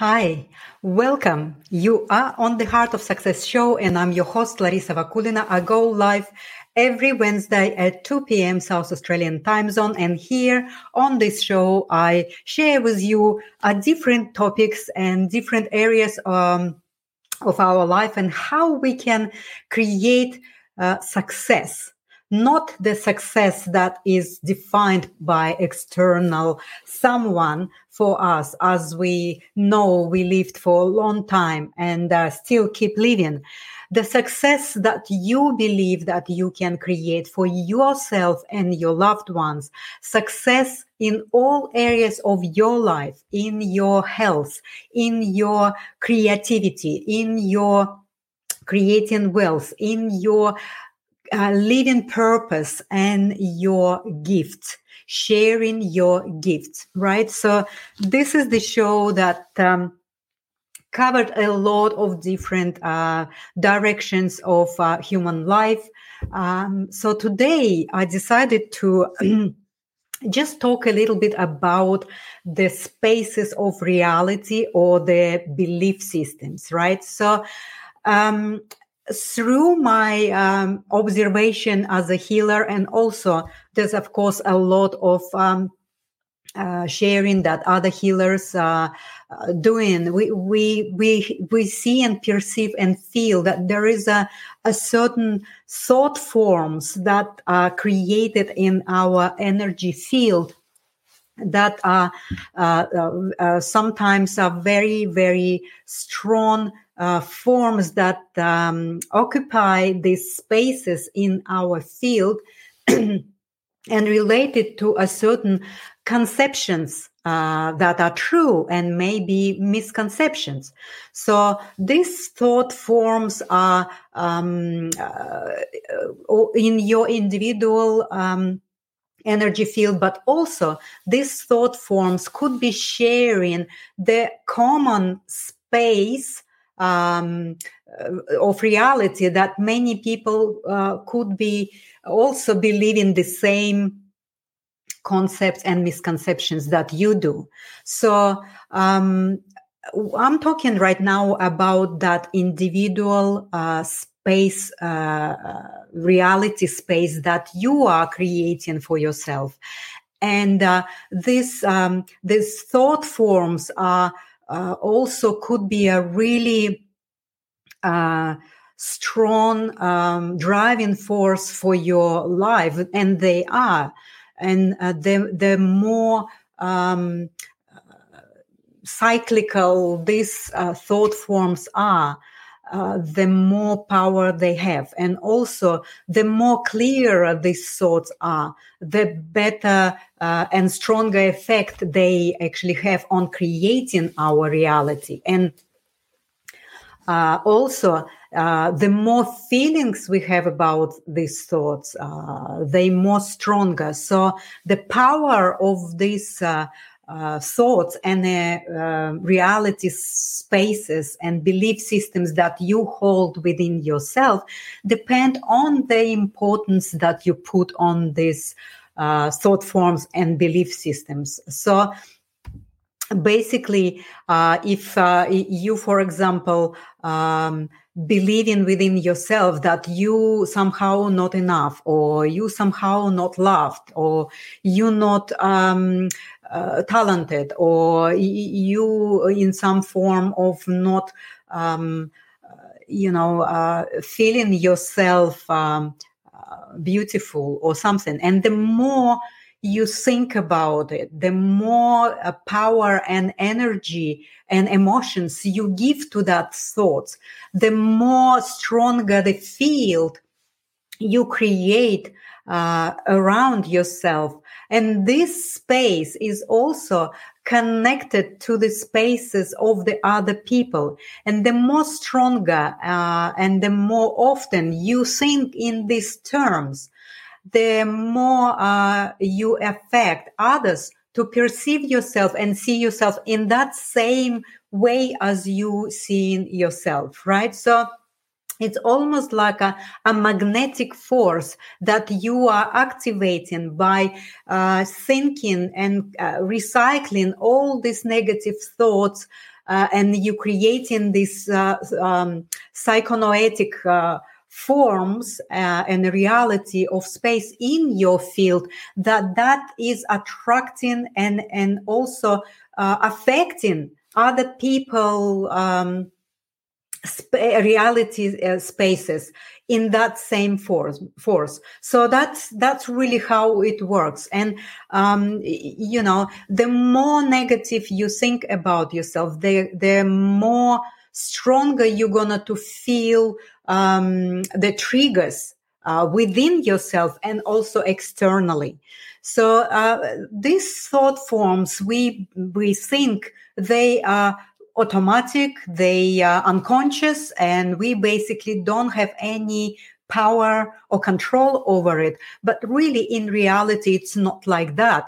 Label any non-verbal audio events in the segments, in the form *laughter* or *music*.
Hi, welcome. You are on the Heart of Success show, and I'm your host, Larisa Vakulina. I go live every Wednesday at 2 p.m. South Australian time zone. And here on this show, I share with you uh, different topics and different areas um, of our life and how we can create uh, success not the success that is defined by external someone for us as we know we lived for a long time and uh, still keep living. The success that you believe that you can create for yourself and your loved ones. Success in all areas of your life in your health in your creativity in your creating wealth in your uh, living purpose and your gifts sharing your gifts right? So this is the show that um, covered a lot of different uh, directions of uh, human life. Um, so today i decided to *clears throat* just talk a little bit about the spaces of reality or the belief systems right? So um, through my um, observation as a healer, and also there's of course a lot of um, uh, sharing that other healers are uh, doing. We we we we see and perceive and feel that there is a a certain thought forms that are created in our energy field that are uh, uh, uh sometimes are very very strong uh, forms that um, occupy these spaces in our field *clears throat* and related to a certain conceptions uh, that are true and maybe misconceptions. So these thought forms are um, uh, in your individual um, energy field, but also these thought forms could be sharing the common space um, uh, of reality that many people uh, could be also believe in the same concepts and misconceptions that you do. So um, I'm talking right now about that individual uh, space, uh, uh, reality space that you are creating for yourself. And uh, this, um, these thought forms are uh, also could be a really uh, strong um, driving force for your life, and they are. And uh, the the more um, cyclical these uh, thought forms are, uh, the more power they have. And also, the more clearer these thoughts are, the better uh, and stronger effect they actually have on creating our reality. And uh, also, uh, the more feelings we have about these thoughts, uh, they more stronger. So the power of these uh, thoughts and uh, uh, reality spaces and belief systems that you hold within yourself depend on the importance that you put on these uh, thought forms and belief systems. So, basically, uh, if uh, you, for example, um, believing within yourself that you somehow not enough or you somehow not loved or you not um, uh, talented or you in some form of not um, uh, you know uh, feeling yourself um, uh, beautiful or something. And the more you think about it the more uh, power and energy and emotions you give to that thoughts the more stronger the field you create uh, around yourself and this space is also connected to the spaces of the other people. And the more stronger uh, and the more often you think in these terms, the more uh, you affect others to perceive yourself and see yourself in that same way as you see yourself, right? So it's almost like a, a magnetic force that you are activating by uh, thinking and uh, recycling all these negative thoughts uh, and you creating these uh, um, psychonoetic uh, forms uh, and reality of space in your field that that is attracting and and also uh, affecting other people um, sp- reality uh, spaces in that same force force so that's that's really how it works and um, you know the more negative you think about yourself the the more stronger you're gonna to feel um, the triggers uh, within yourself and also externally. So uh, these thought forms, we we think they are automatic, they are unconscious, and we basically don't have any power or control over it. But really, in reality, it's not like that.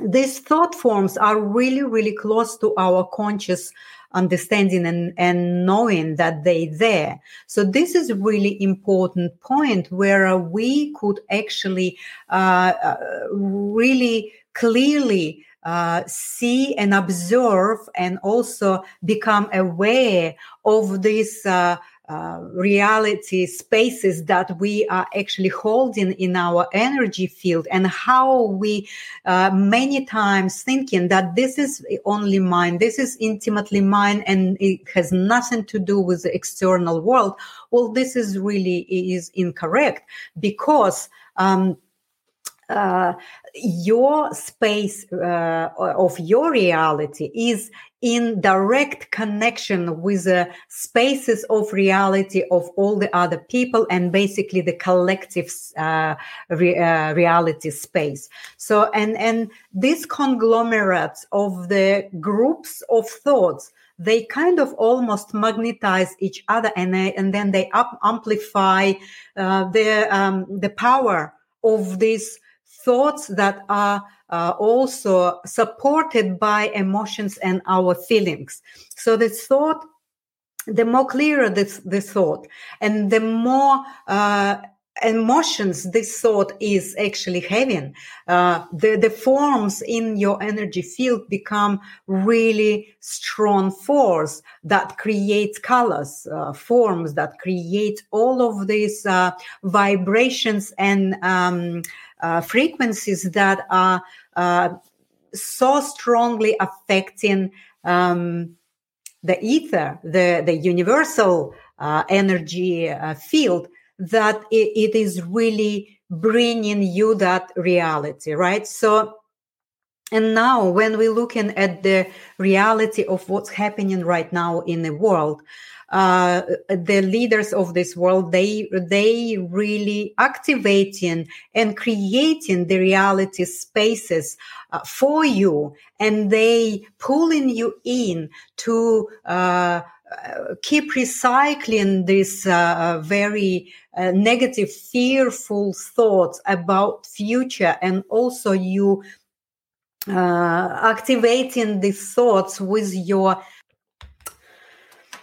These thought forms are really, really close to our conscious understanding and, and knowing that they're there. So this is really important point where we could actually uh, uh, really clearly uh, see and observe and also become aware of this uh, uh, reality spaces that we are actually holding in our energy field and how we uh, many times thinking that this is only mine this is intimately mine and it has nothing to do with the external world. Well this is really is incorrect because um, uh, your space uh, of your reality is in direct connection with the spaces of reality of all the other people and basically the collective uh, re- uh, reality space. So and and these conglomerates of the groups of thoughts they kind of almost magnetize each other and, they, and then they up amplify uh, the um, the power of these thoughts that are uh, also supported by emotions and our feelings. So the thought, the more clearer this, the thought, and the more uh, emotions this thought is actually having, uh, the, the forms in your energy field become really strong force that creates colors, uh, forms that create all of these uh, vibrations and um, uh, frequencies that are uh, so strongly affecting um, the ether, the, the universal uh, energy field, that it, it is really bringing you that reality, right? So, and now when we're looking at the reality of what's happening right now in the world, uh, the leaders of this world they they really activating and creating the reality spaces uh, for you and they pulling you in to uh, keep recycling these uh, very uh, negative fearful thoughts about future and also you uh, activating these thoughts with your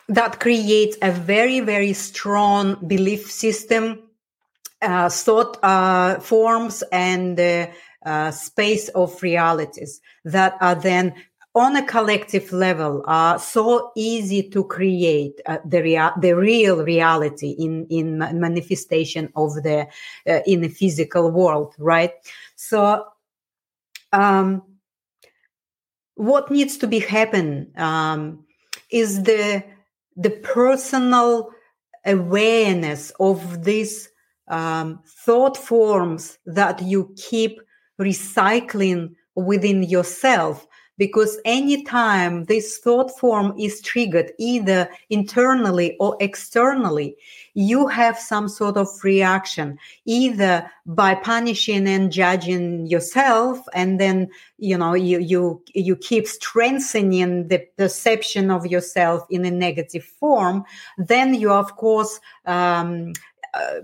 that creates a very, very strong belief system, uh, thought uh, forms, and space of realities that are then on a collective level are so easy to create uh, the rea- the real reality in in manifestation of the uh, in the physical world right? So um, what needs to be happen um, is the the personal awareness of these um, thought forms that you keep recycling within yourself because anytime this thought form is triggered either internally or externally you have some sort of reaction either by punishing and judging yourself and then you know you you you keep strengthening the perception of yourself in a negative form then you of course um, uh,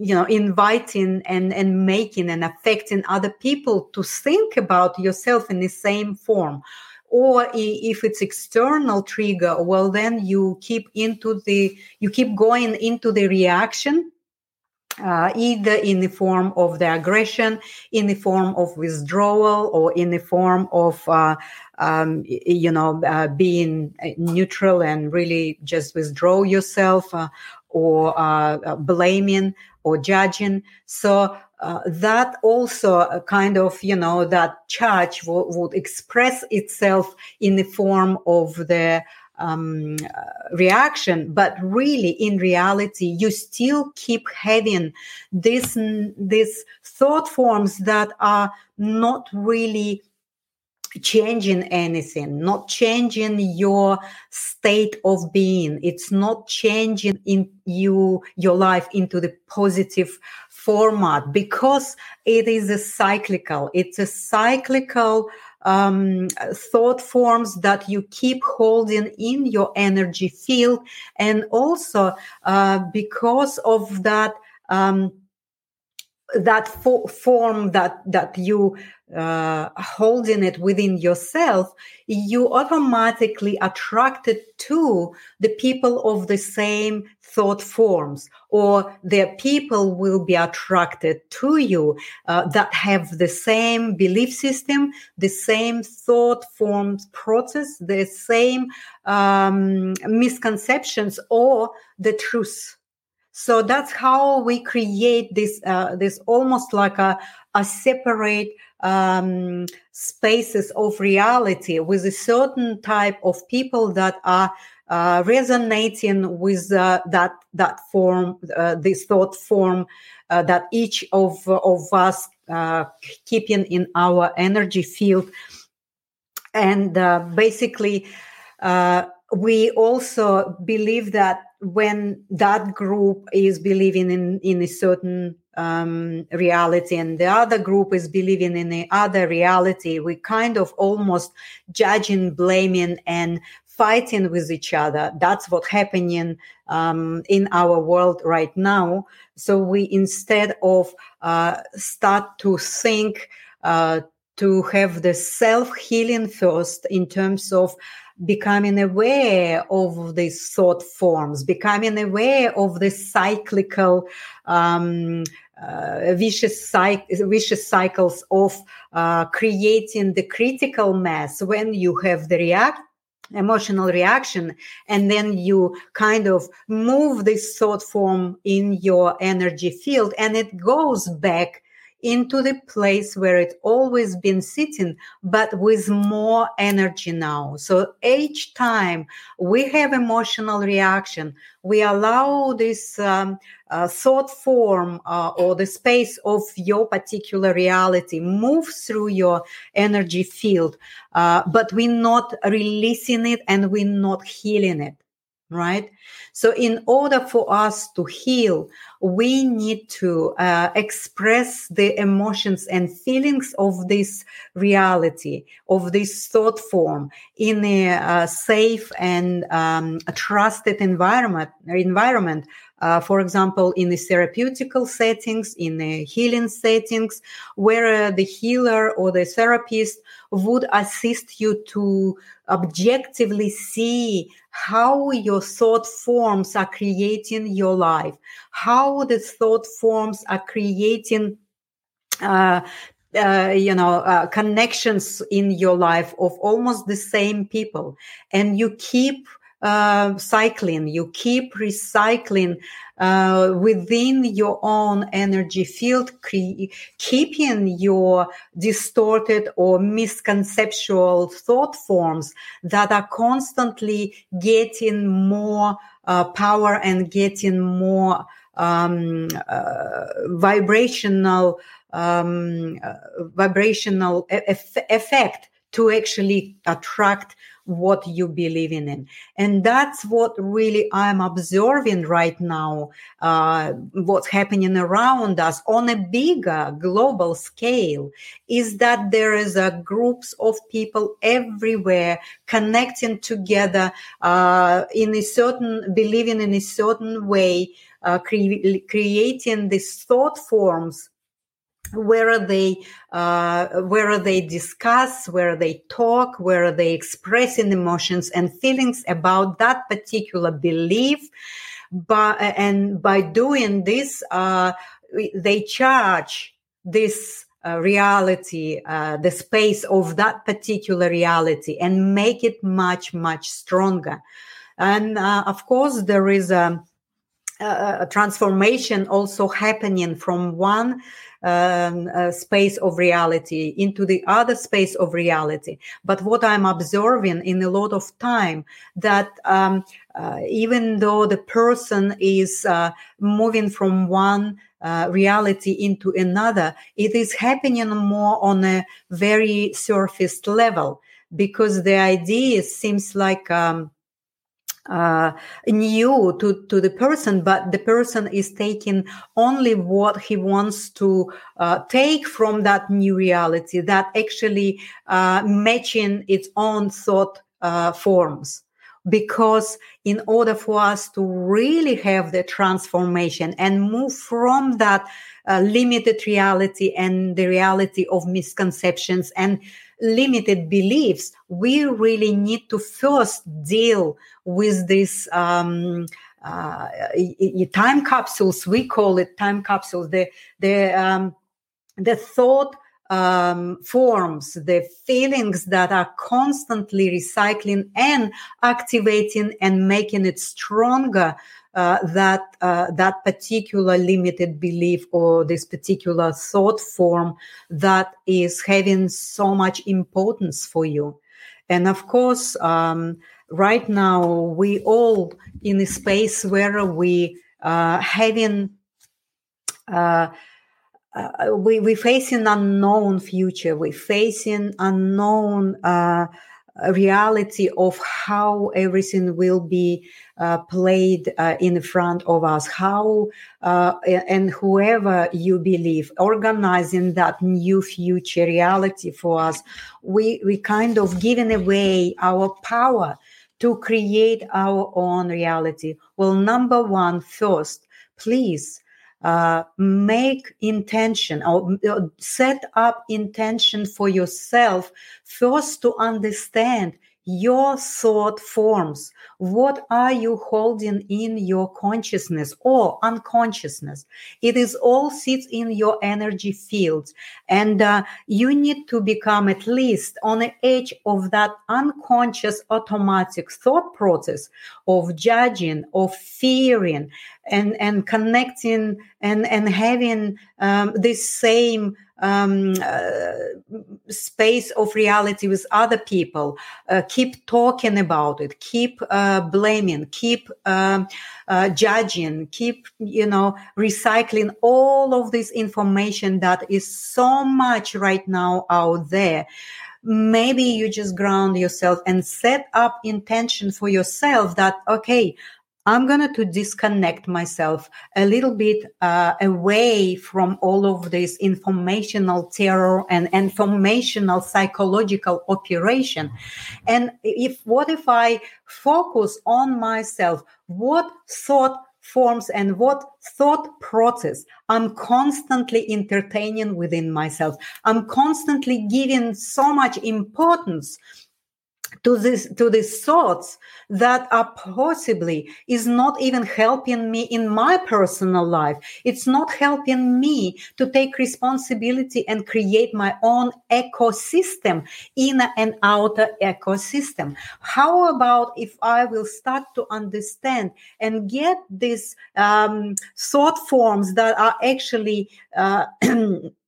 you know inviting and and making and affecting other people to think about yourself in the same form. Or if it's external trigger well then you keep into the you keep going into the reaction uh, either in the form of the aggression, in the form of withdrawal, or in the form of, uh, um, you know, uh, being neutral and really just withdraw yourself, uh, or uh, uh, blaming or judging. So that also kind of, you know, that charge w- would express itself in the form of the um, reaction, but really in reality, you still keep having this, these thought forms that are not really changing anything, not changing your state of being. It's not changing in you, your life into the positive format because it is a cyclical, it's a cyclical um, thought forms that you keep holding in your energy field. And also uh, because of that, um, that fo- form that that you uh, holding it within yourself, you automatically attracted to the people of the same thought forms, or the people will be attracted to you uh, that have the same belief system, the same thought forms process, the same um, misconceptions, or the truth. So that's how we create this uh, this almost like a a separate um, spaces of reality with a certain type of people that are uh, resonating with uh, that that form, uh, this thought form uh, that each of of us uh, keeping in our energy field, and uh, basically, we also believe that when that group is believing in in a certain um, reality and the other group is believing in the other reality we kind of almost judging blaming and fighting with each other. That's what's happening um, in our world right now. So we instead of uh, start to think uh, to have the self healing first in terms of becoming aware of these thought forms, becoming aware of the cyclical um, uh, vicious, vicious cycles of uh, creating the critical mass when you have the react emotional reaction and then you kind of move this thought form in your energy field and it goes back into the place where it always been sitting, but with more energy now. So each time we have emotional reaction, we allow this um, uh, thought form uh, or the space of your particular reality move through your energy field, uh, but we're not releasing it and we're not healing it right? So, in order for us to heal, we need to uh, express the emotions and feelings of this reality, of this thought form in a uh, safe and um, trusted environment, environment uh, for example, in the therapeutical settings, in the healing settings, where uh, the healer or the therapist would assist you to objectively see how your thought forms are creating your life, how the thought forms are creating uh, uh, you know uh, connections in your life of almost the same people. And you keep uh, cycling, you keep recycling uh, within your own energy field, cre- keeping your distorted or misconceptual thought forms that are constantly getting more uh, power and getting more um, uh, vibrational um, uh, vibrational effect to actually attract what you believe in and that's what really i'm observing right now uh, what's happening around us on a bigger global scale is that there is a groups of people everywhere connecting together uh, in a certain believing in a certain way uh, cre- creating these thought forms where are they uh, where are they discuss where they talk where they express in emotions and feelings about that particular belief but and by doing this uh, they charge this uh, reality, uh, the space of that particular reality, and make it much, much stronger. And uh, of course, there is a, a, transformation also happening from one um, space of reality into the other space of reality. But what I'm observing in a lot of time that um, uh, even though the person is uh, moving from one uh, reality into another, it is happening more on a very surface level because the idea seems like um, uh, new to, to the person, but the person is taking only what he wants to uh, take from that new reality that actually uh, matching its own thought uh, forms. Because in order for us to really have the transformation and move from that uh, limited reality and the reality of misconceptions and limited beliefs, we really need to first deal with these um, uh, time capsules. We call it time capsules. The the um, the thought um, forms, the feelings that are constantly recycling and activating and making it stronger. Uh, that uh, that particular limited belief or this particular thought form that is having so much importance for you, and of course, um, right now we all in a space where we uh, having uh, uh, we we facing unknown future. We facing unknown uh, reality of how everything will be uh, played uh, in front of us. How uh, and whoever you believe, organizing that new future reality for us, we we kind of giving away our power to create our own reality. Well, number one, first, please uh, make intention or set up intention for yourself first to understand your thought forms. What are you holding in your consciousness or unconsciousness? It is all sits in your energy fields. And uh, you need to become at least on the edge of that unconscious automatic thought process of judging, of fearing, and, and connecting and, and having um, this same um, uh, space of reality with other people. Uh, keep talking about it. Keep uh, blaming. Keep um, judging. Keep you know recycling all of this information that is so much right now out there maybe you just ground yourself and set up intention for yourself that okay I'm going to disconnect myself a little bit uh, away from all of this informational terror and informational psychological operation. And if what if I focus on myself? What thought forms and what thought process I'm constantly entertaining within myself? I'm constantly giving so much importance to this to these thoughts that are possibly is not even helping me in my personal life. It's not helping me to take responsibility and create my own ecosystem inner and outer ecosystem. How about if i will start to understand and get these um, thought forms that are actually uh, *clears throat*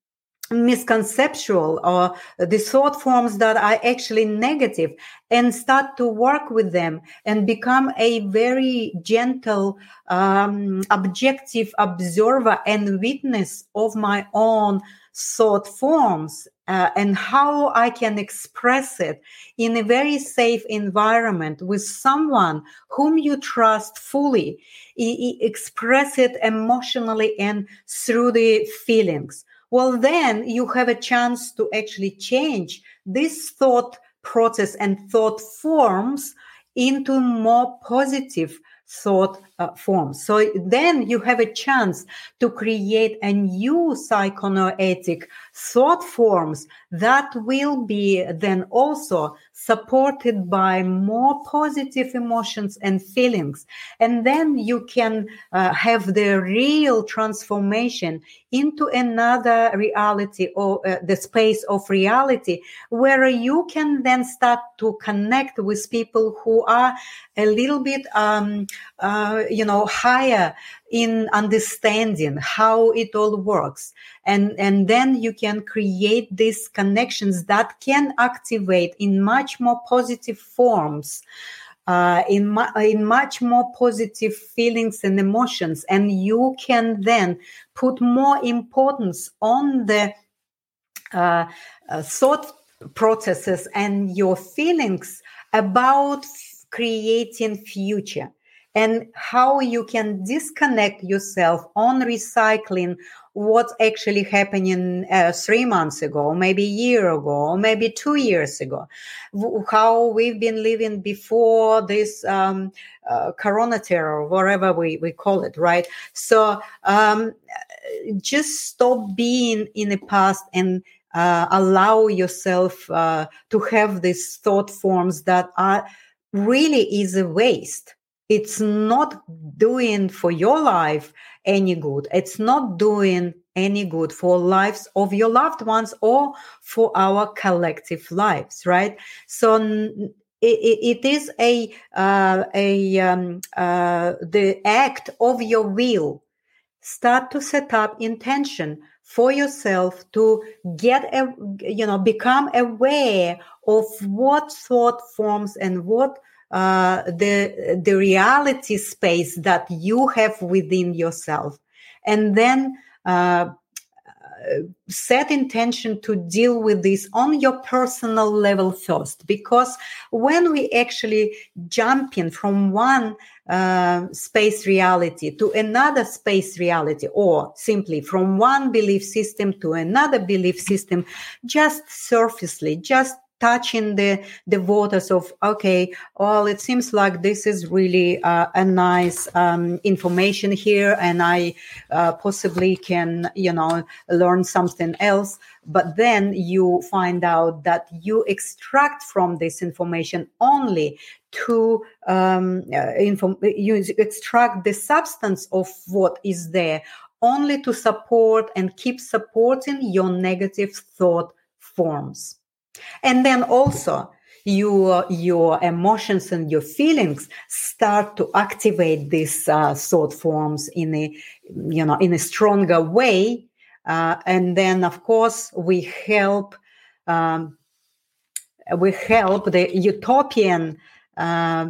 misconceptual or the thought forms that are actually negative and start to work with them and become a very gentle um, objective observer and witness of my own thought forms uh, and how I can express it in a very safe environment with someone whom you trust fully. I- express it emotionally and through the feelings well, then you have a chance to actually change this thought process and thought forms into more positive thought uh, forms. So then you have a chance to create a new psychonoetic thought forms that will be then also supported by more positive emotions and feelings. And then you can uh, have the real transformation into another reality or uh, the space of reality where you can then start to connect with people who are a little bit, um, uh, you know, higher in understanding how it all works. And and then you can create these connections that can activate in much more positive forms uh, in, mu- in much more positive feelings and emotions. And you can then put more importance on the uh, uh, thought processes and your feelings about f- creating future and how you can disconnect yourself on recycling what's actually happening uh, three months ago, maybe a year ago, maybe two years ago, how we've been living before this um, uh, corona terror, whatever we, we call it, right? So um, just stop being in the past and uh, allow yourself uh, to have these thought forms that are really is a waste it's not doing for your life any good. It's not doing any good for lives of your loved ones or for our collective lives, right? So it, is a uh, a um, uh, the act of your will. Start to set up intention for yourself to get a you know become aware of what thought forms and what uh, the the reality space that you have within yourself, and then uh, set intention to deal with this on your personal level first. Because when we actually jump in from one uh, space reality to another space reality or simply from one belief system to another belief system just surfacely just touching the the waters of okay well it seems like this is really uh, a nice um, information here and i uh, possibly can you know learn something else. But then you find out that you extract from this information only to um, uh, inform- you extract the substance of what is there only to support and keep supporting your negative thought forms and then also your your emotions and your feelings start to activate these uh, thought forms in a you know in a stronger way. Uh, and then of course we help um, we help the utopian uh,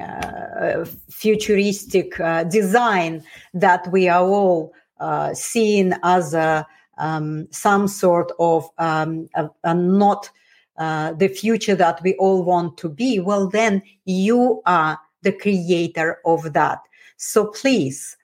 uh futuristic uh, design that we are all uh, seeing as a um, some sort of um, a, a not uh, the future that we all want to be, well, then you are the creator of that. So please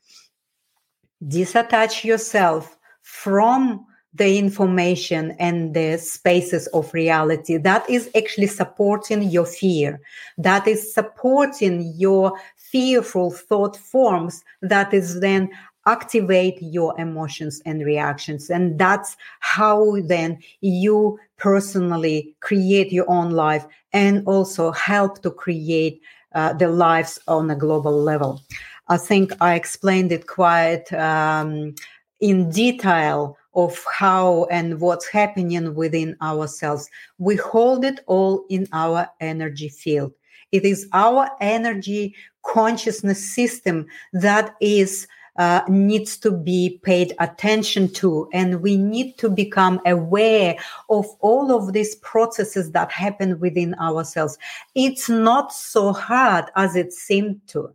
disattach yourself from the information and the spaces of reality that is actually supporting your fear that is supporting your fearful thought forms that is then activate your emotions and reactions. And that's how then you personally create your own life and also help to create uh, the lives on a global level. I think I explained it quite um, in detail of how and what's happening within ourselves. We hold it all in our energy field. It is our energy consciousness system that is uh, needs to be paid attention to. And we need to become aware of all of these processes that happen within ourselves. It's not so hard as it seemed to.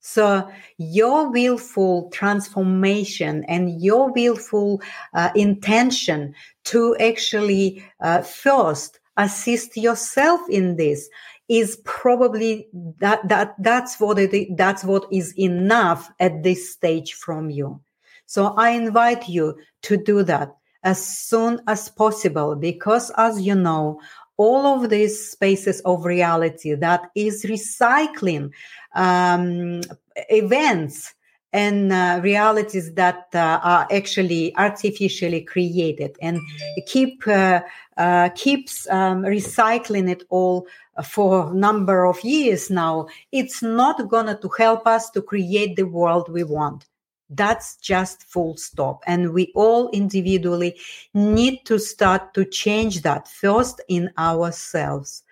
So your willful transformation and your willful uh, intention to actually uh, first assist yourself in this is probably that that that's what it that's what is enough at this stage from you. So i invite you to do that as soon as possible because as you know all of these spaces of reality that is recycling um, events and uh, realities that uh, are actually artificially created and keep uh, uh keeps um, recycling it all for a number of years now. It's not gonna to help us to create the world we want. That's just full stop. And we all individually need to start to change that first in ourselves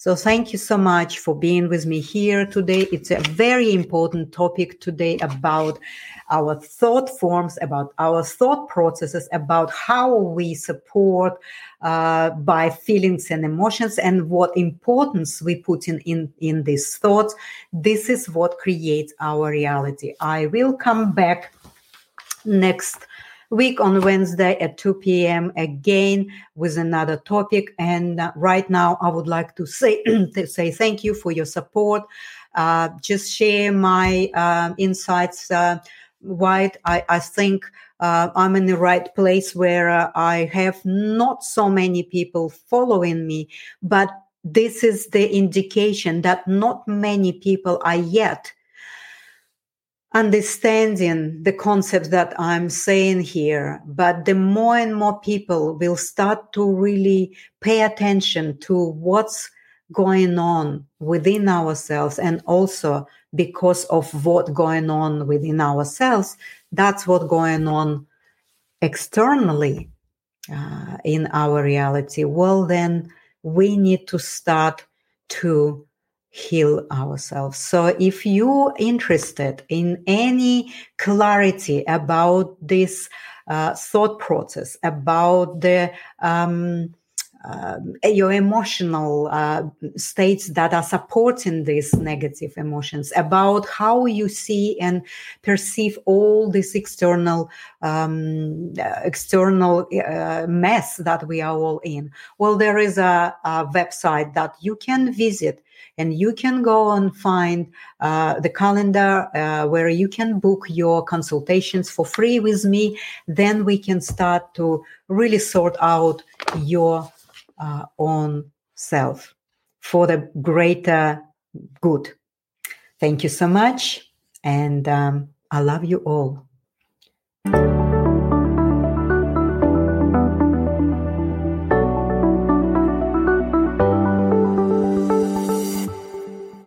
so thank you so much for being with me here today. It's a very important topic today about our thought forms, about our thought processes, about how we support uh, by feelings and emotions, and what importance we put in, in in these thoughts. This is what creates our reality. I will come back next week on Wednesday at 2 p.m. again with another topic. And uh, right now, I would like to say *clears throat* to say thank you for your support. Uh, just share my uh, insights. Uh, why I, I think uh, I'm in the right place where uh, I have not so many people following me, but this is the indication that not many people are yet understanding the concepts that I'm saying here, but the more and more people will start to really pay attention to what's going on within ourselves and also because of what going on within ourselves, that's what going on externally uh, in our reality. Well, then we need to start to heal ourselves. So if you're interested in any clarity about this uh, thought process, about the um, uh, your emotional uh, states that are supporting these negative emotions, about how you see and perceive all this external um, external uh, mess that we are all in. Well, there is a, a website that you can visit and you can go and find uh, the calendar uh, where you can book your consultations for free with me then we can start to really sort out your uh, own self for the greater good. Thank you so much and um, i love you all